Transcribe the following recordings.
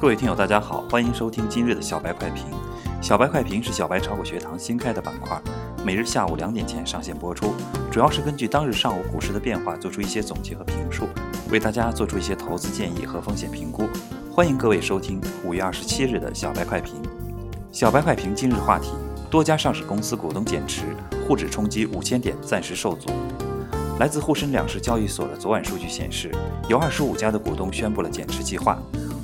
各位听友，大家好，欢迎收听今日的小白快评。小白快评是小白炒股学堂新开的板块，每日下午两点前上线播出，主要是根据当日上午股市的变化做出一些总结和评述，为大家做出一些投资建议和风险评估。欢迎各位收听五月二十七日的小白快评。小白快评今日话题：多家上市公司股东减持，沪指冲击五千点暂时受阻。来自沪深两市交易所的昨晚数据显示，有二十五家的股东宣布了减持计划。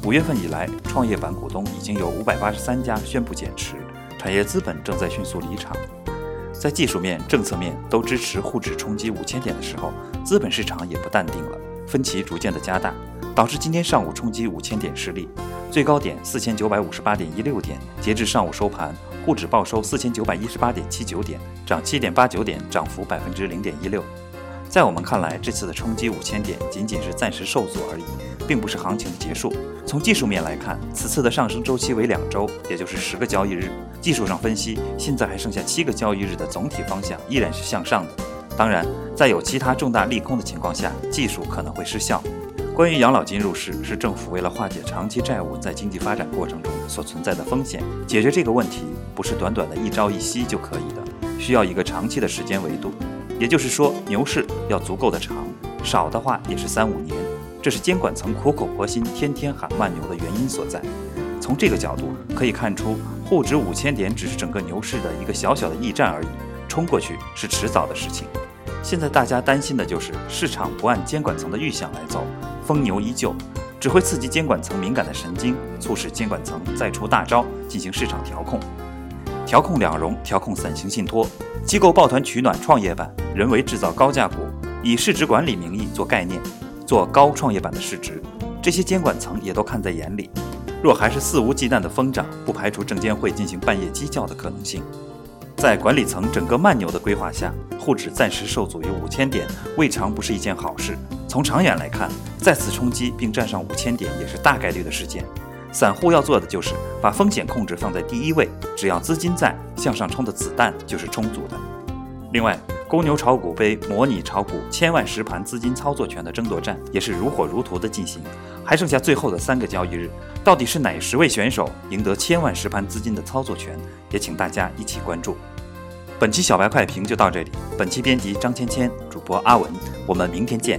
五月份以来，创业板股东已经有五百八十三家宣布减持，产业资本正在迅速离场。在技术面、政策面都支持沪指冲击五千点的时候，资本市场也不淡定了，分歧逐渐的加大，导致今天上午冲击五千点失利，最高点四千九百五十八点一六点，截至上午收盘，沪指报收四千九百一十八点七九点，涨七点八九点，涨幅百分之零点一六。在我们看来，这次的冲击五千点仅仅是暂时受阻而已，并不是行情的结束。从技术面来看，此次的上升周期为两周，也就是十个交易日。技术上分析，现在还剩下七个交易日的总体方向依然是向上的。当然，在有其他重大利空的情况下，技术可能会失效。关于养老金入市，是政府为了化解长期债务在经济发展过程中所存在的风险。解决这个问题，不是短短的一朝一夕就可以的，需要一个长期的时间维度。也就是说，牛市要足够的长，少的话也是三五年。这是监管层苦口婆心、天天喊慢牛的原因所在。从这个角度可以看出，沪指五千点只是整个牛市的一个小小的驿站而已，冲过去是迟早的事情。现在大家担心的就是市场不按监管层的预想来走，疯牛依旧，只会刺激监管层敏感的神经，促使监管层再出大招进行市场调控。调控两融，调控伞形信托，机构抱团取暖创业板，人为制造高价股，以市值管理名义做概念，做高创业板的市值，这些监管层也都看在眼里。若还是肆无忌惮的疯涨，不排除证监会进行半夜鸡叫的可能性。在管理层整个慢牛的规划下，沪指暂时受阻于五千点，未尝不是一件好事。从长远来看，再次冲击并站上五千点也是大概率的事件。散户要做的就是把风险控制放在第一位，只要资金在，向上冲的子弹就是充足的。另外，公牛炒股杯模拟炒股千万实盘资金操作权的争夺战也是如火如荼的进行，还剩下最后的三个交易日，到底是哪十位选手赢得千万实盘资金的操作权，也请大家一起关注。本期小白快评就到这里，本期编辑张芊芊，主播阿文，我们明天见。